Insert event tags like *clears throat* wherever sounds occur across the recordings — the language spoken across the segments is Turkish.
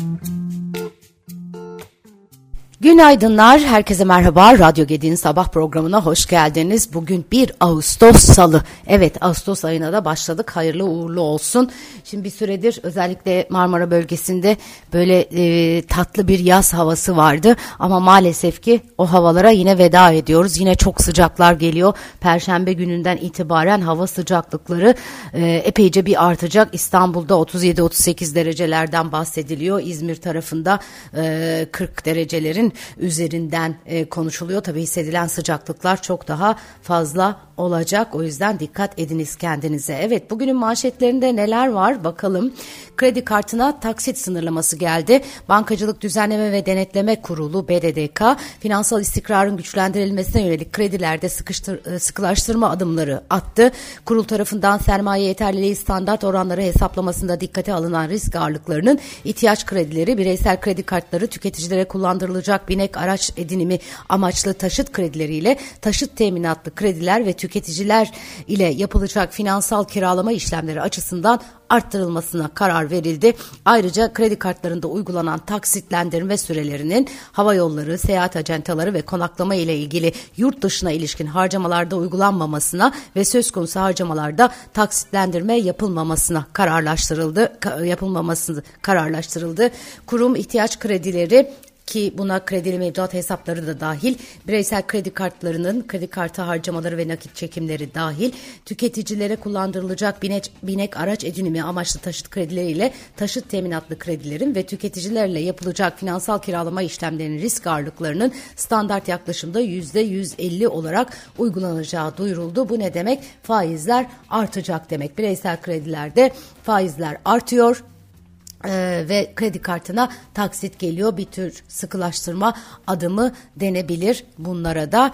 Mm-hmm. Günaydınlar, herkese merhaba. Radyo Gedi'nin sabah programına hoş geldiniz. Bugün 1 Ağustos Salı. Evet, Ağustos ayına da başladık. Hayırlı uğurlu olsun. Şimdi bir süredir özellikle Marmara bölgesinde böyle e, tatlı bir yaz havası vardı. Ama maalesef ki o havalara yine veda ediyoruz. Yine çok sıcaklar geliyor. Perşembe gününden itibaren hava sıcaklıkları e, epeyce bir artacak. İstanbul'da 37-38 derecelerden bahsediliyor. İzmir tarafında e, 40 derecelerin üzerinden e, konuşuluyor. Tabii hissedilen sıcaklıklar çok daha fazla olacak. O yüzden dikkat ediniz kendinize. Evet bugünün manşetlerinde neler var bakalım. Kredi kartına taksit sınırlaması geldi. Bankacılık Düzenleme ve Denetleme Kurulu BDDK finansal istikrarın güçlendirilmesine yönelik kredilerde sıkıştır, e, sıkılaştırma adımları attı. Kurul tarafından sermaye yeterliliği standart oranları hesaplamasında dikkate alınan risk ağırlıklarının ihtiyaç kredileri, bireysel kredi kartları tüketicilere kullandırılacak binek araç edinimi amaçlı taşıt kredileriyle taşıt teminatlı krediler ve tüketiciler ile yapılacak finansal kiralama işlemleri açısından arttırılmasına karar verildi. Ayrıca kredi kartlarında uygulanan taksitlendirme sürelerinin hava yolları, seyahat acentaları ve konaklama ile ilgili yurt dışına ilişkin harcamalarda uygulanmamasına ve söz konusu harcamalarda taksitlendirme yapılmamasına kararlaştırıldı. Yapılmaması kararlaştırıldı. Kurum ihtiyaç kredileri ki buna kredili mevduat hesapları da dahil, bireysel kredi kartlarının kredi kartı harcamaları ve nakit çekimleri dahil, tüketicilere kullandırılacak binek, binek araç edinimi amaçlı taşıt kredileriyle taşıt teminatlı kredilerin ve tüketicilerle yapılacak finansal kiralama işlemlerinin risk ağırlıklarının standart yaklaşımda yüzde 150 olarak uygulanacağı duyuruldu. Bu ne demek? Faizler artacak demek. Bireysel kredilerde faizler artıyor ee, ve kredi kartına taksit geliyor. Bir tür sıkılaştırma adımı denebilir bunlara da.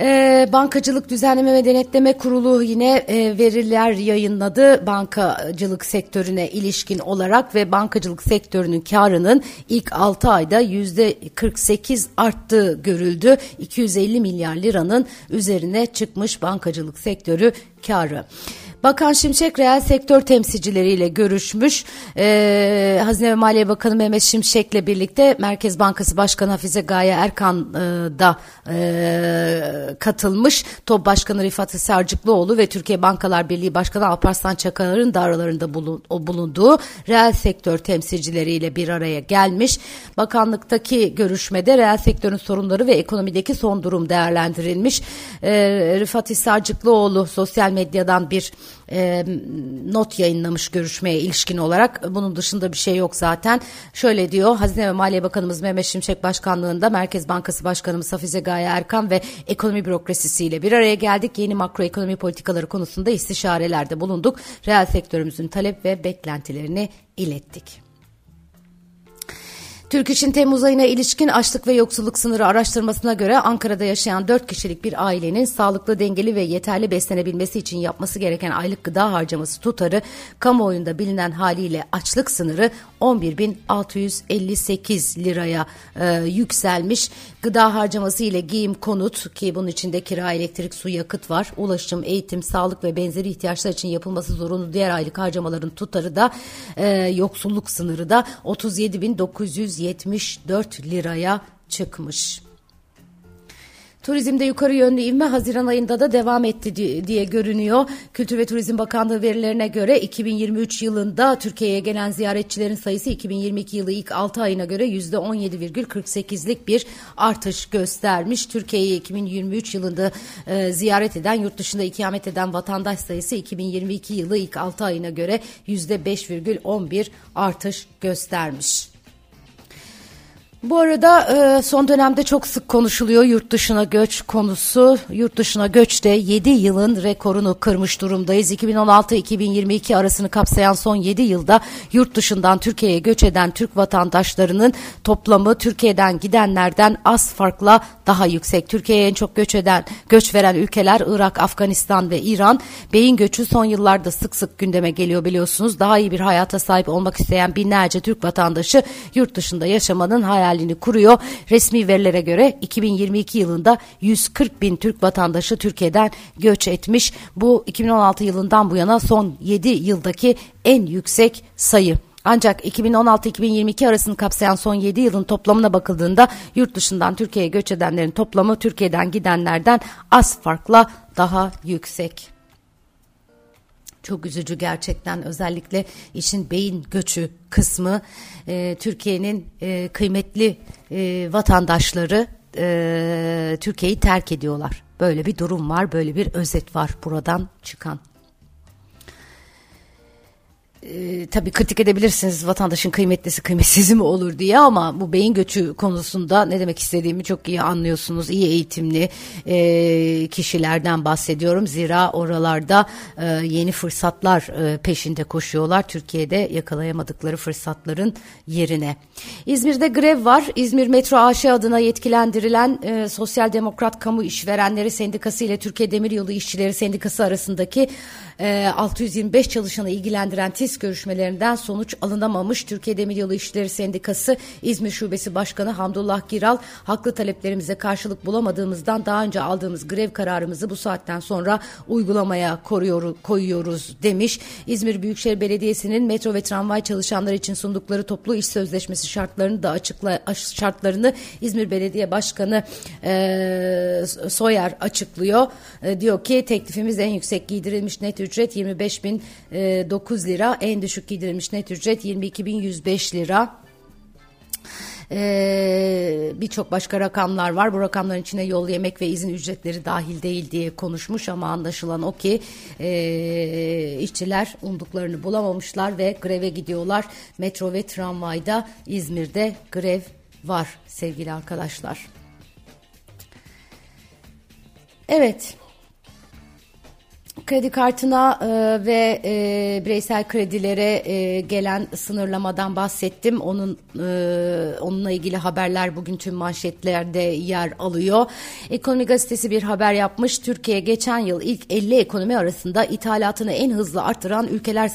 Ee, Bankacılık Düzenleme ve Denetleme Kurulu yine e, veriler yayınladı bankacılık sektörüne ilişkin olarak ve bankacılık sektörünün karının ilk 6 ayda yüzde 48 arttığı görüldü. 250 milyar liranın üzerine çıkmış bankacılık sektörü karı. Bakan Şimşek reel sektör temsilcileriyle görüşmüş. Ee, Hazine ve Maliye Bakanı Mehmet Şimşek'le birlikte Merkez Bankası Başkanı Hafize Gaye Erkan e, da e, katılmış. TOB Başkanı Rifat Sarcıklıoğlu ve Türkiye Bankalar Birliği Başkanı Alparslan Çakar'ın da aralarında bulun, bulunduğu reel sektör temsilcileriyle bir araya gelmiş. Bakanlıktaki görüşmede reel sektörün sorunları ve ekonomideki son durum değerlendirilmiş. E, Rifat Sarcıklıoğlu sosyal medyadan bir e, not yayınlamış görüşmeye ilişkin olarak. Bunun dışında bir şey yok zaten. Şöyle diyor Hazine ve Maliye Bakanımız Mehmet Şimşek Başkanlığında Merkez Bankası Başkanımız Hafize Gaye Erkan ve ekonomi bürokrasisiyle bir araya geldik. Yeni makroekonomi politikaları konusunda istişarelerde bulunduk. Reel sektörümüzün talep ve beklentilerini ilettik. Türk İş'in Temmuz ayına ilişkin açlık ve yoksulluk sınırı araştırmasına göre Ankara'da yaşayan 4 kişilik bir ailenin sağlıklı, dengeli ve yeterli beslenebilmesi için yapması gereken aylık gıda harcaması tutarı kamuoyunda bilinen haliyle açlık sınırı 11.658 liraya e, yükselmiş. Gıda harcaması ile giyim, konut ki bunun içinde kira, elektrik, su, yakıt var. Ulaşım, eğitim, sağlık ve benzeri ihtiyaçlar için yapılması zorunlu diğer aylık harcamaların tutarı da e, yoksulluk sınırı da 37.974 liraya çıkmış. Turizmde yukarı yönlü ivme Haziran ayında da devam etti diye görünüyor. Kültür ve Turizm Bakanlığı verilerine göre 2023 yılında Türkiye'ye gelen ziyaretçilerin sayısı 2022 yılı ilk 6 ayına göre %17,48'lik bir artış göstermiş. Türkiye'yi 2023 yılında e, ziyaret eden, yurt dışında ikamet eden vatandaş sayısı 2022 yılı ilk 6 ayına göre %5,11 artış göstermiş. Bu arada e, son dönemde çok sık konuşuluyor yurt dışına göç konusu. Yurt dışına göçte 7 yılın rekorunu kırmış durumdayız. 2016-2022 arasını kapsayan son 7 yılda yurt dışından Türkiye'ye göç eden Türk vatandaşlarının toplamı Türkiye'den gidenlerden az farkla daha yüksek. Türkiye'ye en çok göç eden, göç veren ülkeler Irak, Afganistan ve İran. Beyin göçü son yıllarda sık sık gündeme geliyor biliyorsunuz. Daha iyi bir hayata sahip olmak isteyen binlerce Türk vatandaşı yurt dışında yaşamanın hayal hayalini kuruyor. Resmi verilere göre 2022 yılında 140 bin Türk vatandaşı Türkiye'den göç etmiş. Bu 2016 yılından bu yana son 7 yıldaki en yüksek sayı. Ancak 2016-2022 arasını kapsayan son 7 yılın toplamına bakıldığında yurt dışından Türkiye'ye göç edenlerin toplamı Türkiye'den gidenlerden az farkla daha yüksek. Çok üzücü gerçekten. Özellikle işin beyin göçü kısmı. E, Türkiye'nin e, kıymetli e, vatandaşları e, Türkiye'yi terk ediyorlar. Böyle bir durum var, böyle bir özet var buradan çıkan e, tabii kritik edebilirsiniz vatandaşın kıymetlisi kıymetsiz mi olur diye ama bu beyin göçü konusunda ne demek istediğimi çok iyi anlıyorsunuz. İyi eğitimli e, kişilerden bahsediyorum. Zira oralarda e, yeni fırsatlar e, peşinde koşuyorlar. Türkiye'de yakalayamadıkları fırsatların yerine. İzmir'de grev var. İzmir Metro AŞ adına yetkilendirilen e, Sosyal Demokrat Kamu İşverenleri Sendikası ile Türkiye Demiryolu İşçileri Sendikası arasındaki e, 625 çalışanı ilgilendiren TİS görüşmelerinden sonuç alınamamış. Türkiye Demiryolu İşçileri Sendikası İzmir Şubesi Başkanı Hamdullah Giral haklı taleplerimize karşılık bulamadığımızdan daha önce aldığımız grev kararımızı bu saatten sonra uygulamaya koruyor, koyuyoruz demiş. İzmir Büyükşehir Belediyesi'nin metro ve tramvay çalışanları için sundukları toplu iş sözleşmesi şartlarını da açıkla şartlarını İzmir Belediye Başkanı e, Soyer açıklıyor. E, diyor ki teklifimiz en yüksek giydirilmiş net ücret 25.009 lira. En düşük giydirilmiş net ücret 22.105 lira. Ee, birçok başka rakamlar var. Bu rakamların içine yol yemek ve izin ücretleri dahil değil diye konuşmuş ama anlaşılan o ki e, işçiler umduklarını bulamamışlar ve greve gidiyorlar. Metro ve tramvayda İzmir'de grev var sevgili arkadaşlar. Evet kredi kartına e, ve e, bireysel kredilere e, gelen sınırlamadan bahsettim. Onun e, onunla ilgili haberler bugün tüm manşetlerde yer alıyor. Ekonomi gazetesi bir haber yapmış. Türkiye geçen yıl ilk 50 ekonomi arasında ithalatını en hızlı arttıran ülkeler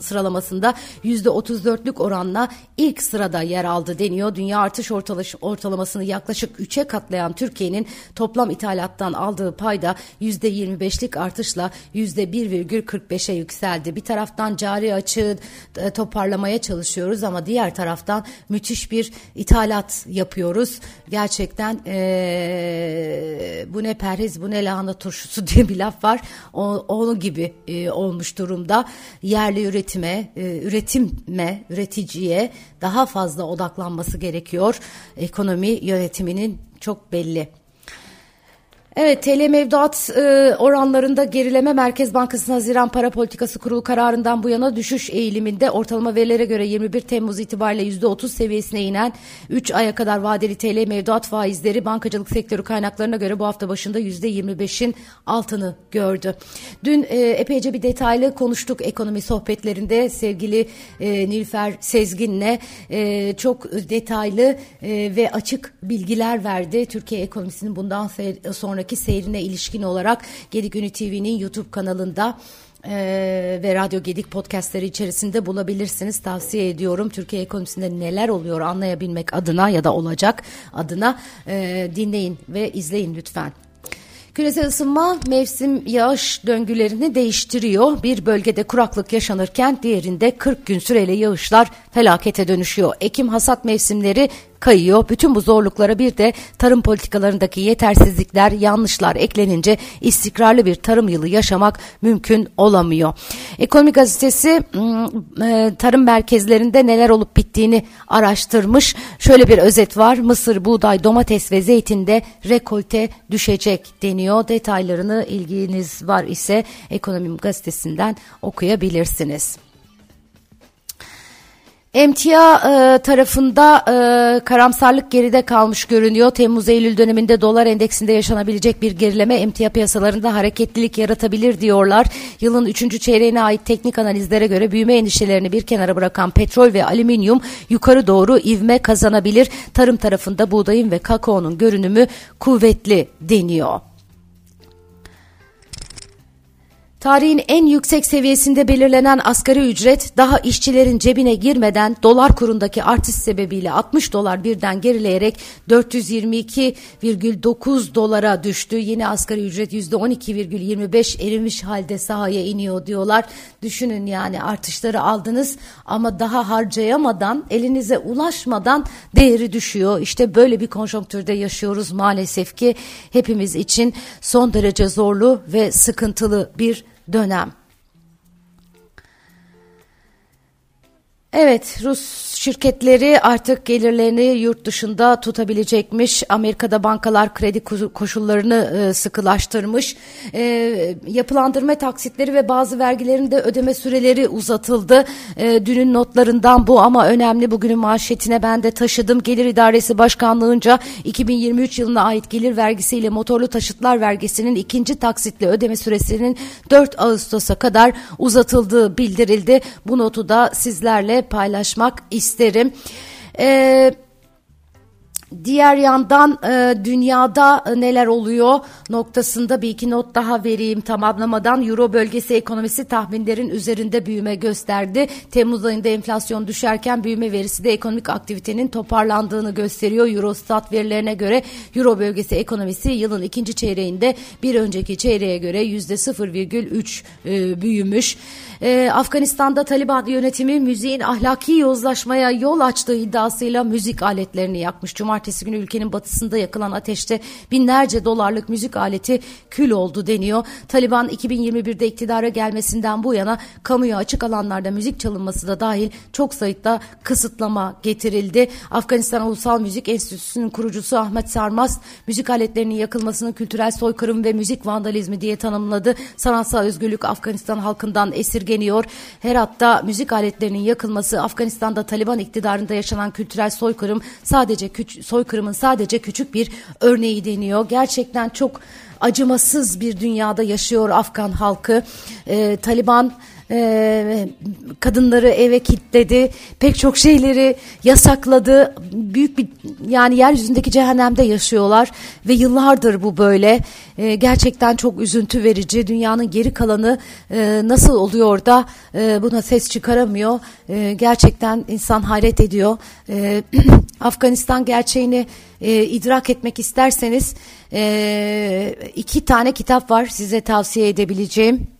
sıralamasında %34'lük oranla ilk sırada yer aldı deniyor. Dünya artış ortalış, ortalamasını yaklaşık 3'e katlayan Türkiye'nin toplam ithalattan aldığı payda %25'lik artışla %1,45'e yükseldi. Bir taraftan cari açığı e, toparlamaya çalışıyoruz ama diğer taraftan müthiş bir ithalat yapıyoruz. Gerçekten ee, bu ne perhiz bu ne lahana turşusu *laughs* diye bir laf var. O, onun gibi e, olmuş durumda. Yerli üretime, e, üretime, üreticiye daha fazla odaklanması gerekiyor. Ekonomi yönetiminin çok belli. Evet TL mevduat e, oranlarında gerileme Merkez Bankası'nın Haziran Para Politikası Kurulu kararından bu yana düşüş eğiliminde ortalama verilere göre 21 Temmuz itibariyle %30 seviyesine inen 3 aya kadar vadeli TL mevduat faizleri bankacılık sektörü kaynaklarına göre bu hafta başında %25'in altını gördü. Dün e, epeyce bir detaylı konuştuk ekonomi sohbetlerinde sevgili e, Nilfer Sezgin'le e, çok detaylı e, ve açık bilgiler verdi. Türkiye ekonomisinin bundan sonra sonraki seyrine ilişkin olarak Gedik Ünü TV'nin YouTube kanalında e, ve Radyo Gedik podcastleri içerisinde bulabilirsiniz. Tavsiye ediyorum. Türkiye ekonomisinde neler oluyor anlayabilmek adına ya da olacak adına e, dinleyin ve izleyin lütfen. Küresel ısınma mevsim yağış döngülerini değiştiriyor. Bir bölgede kuraklık yaşanırken diğerinde 40 gün süreli yağışlar felakete dönüşüyor. Ekim hasat mevsimleri kayıyor. Bütün bu zorluklara bir de tarım politikalarındaki yetersizlikler, yanlışlar eklenince istikrarlı bir tarım yılı yaşamak mümkün olamıyor. Ekonomi gazetesi e, tarım merkezlerinde neler olup bittiğini araştırmış. Şöyle bir özet var. Mısır, buğday, domates ve zeytinde rekolte düşecek deniyor. Detaylarını ilginiz var ise Ekonomi gazetesinden okuyabilirsiniz. Emtia e, tarafında e, karamsarlık geride kalmış görünüyor. Temmuz-Eylül döneminde dolar endeksinde yaşanabilecek bir gerileme emtia piyasalarında hareketlilik yaratabilir diyorlar. Yılın 3. çeyreğine ait teknik analizlere göre büyüme endişelerini bir kenara bırakan petrol ve alüminyum yukarı doğru ivme kazanabilir. Tarım tarafında buğdayın ve kakaonun görünümü kuvvetli deniyor. Tarihin en yüksek seviyesinde belirlenen asgari ücret daha işçilerin cebine girmeden dolar kurundaki artış sebebiyle 60 dolar birden gerileyerek 422,9 dolara düştü. Yeni asgari ücret %12,25 erimiş halde sahaya iniyor diyorlar. Düşünün yani artışları aldınız ama daha harcayamadan elinize ulaşmadan değeri düşüyor. İşte böyle bir konjonktürde yaşıyoruz maalesef ki hepimiz için son derece zorlu ve sıkıntılı bir دونم Evet, Rus şirketleri artık gelirlerini yurt dışında tutabilecekmiş. Amerika'da bankalar kredi koşullarını e, sıkılaştırmış. E, yapılandırma taksitleri ve bazı vergilerin de ödeme süreleri uzatıldı. E, dünün notlarından bu ama önemli. Bugünün manşetine ben de taşıdım. Gelir İdaresi Başkanlığı'nca 2023 yılına ait gelir vergisiyle motorlu taşıtlar vergisinin ikinci taksitli ödeme süresinin 4 Ağustos'a kadar uzatıldığı bildirildi. Bu notu da sizlerle paylaşmak isterim. Eee Diğer yandan e, dünyada e, neler oluyor noktasında bir iki not daha vereyim tamamlamadan. Euro bölgesi ekonomisi tahminlerin üzerinde büyüme gösterdi. Temmuz ayında enflasyon düşerken büyüme verisi de ekonomik aktivitenin toparlandığını gösteriyor. Eurostat verilerine göre Euro bölgesi ekonomisi yılın ikinci çeyreğinde bir önceki çeyreğe göre yüzde 0,3 e, büyümüş. E, Afganistan'da Taliban yönetimi müziğin ahlaki yozlaşmaya yol açtığı iddiasıyla müzik aletlerini yakmış. Cumartesi Cumartesi günü ülkenin batısında yakılan ateşte binlerce dolarlık müzik aleti kül oldu deniyor. Taliban 2021'de iktidara gelmesinden bu yana kamuya açık alanlarda müzik çalınması da dahil çok sayıda kısıtlama getirildi. Afganistan Ulusal Müzik Enstitüsü'nün kurucusu Ahmet Sarmaz müzik aletlerinin yakılmasını kültürel soykırım ve müzik vandalizmi diye tanımladı. Sanatsal özgürlük Afganistan halkından esirgeniyor. Herat'ta müzik aletlerinin yakılması Afganistan'da Taliban iktidarında yaşanan kültürel soykırım sadece küç soykırımın sadece küçük bir örneği deniyor. Gerçekten çok acımasız bir dünyada yaşıyor Afgan halkı. Ee, Taliban e, kadınları eve kilitledi, pek çok şeyleri yasakladı. Büyük bir yani yeryüzündeki cehennemde yaşıyorlar ve yıllardır bu böyle. E, gerçekten çok üzüntü verici. Dünyanın geri kalanı e, nasıl oluyor da e, buna ses çıkaramıyor. E, gerçekten insan hayret ediyor. E, *clears throat* Afganistan gerçeğini e, idrak etmek isterseniz e, iki tane kitap var size tavsiye edebileceğim.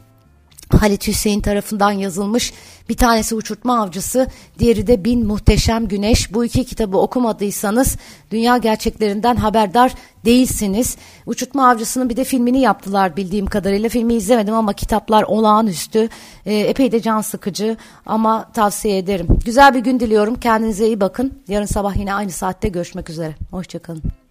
Halit Hüseyin tarafından yazılmış. Bir tanesi Uçurtma Avcısı, diğeri de Bin Muhteşem Güneş. Bu iki kitabı okumadıysanız dünya gerçeklerinden haberdar değilsiniz. Uçurtma Avcısı'nın bir de filmini yaptılar bildiğim kadarıyla. Filmi izlemedim ama kitaplar olağanüstü. E, epey de can sıkıcı ama tavsiye ederim. Güzel bir gün diliyorum. Kendinize iyi bakın. Yarın sabah yine aynı saatte görüşmek üzere. Hoşçakalın.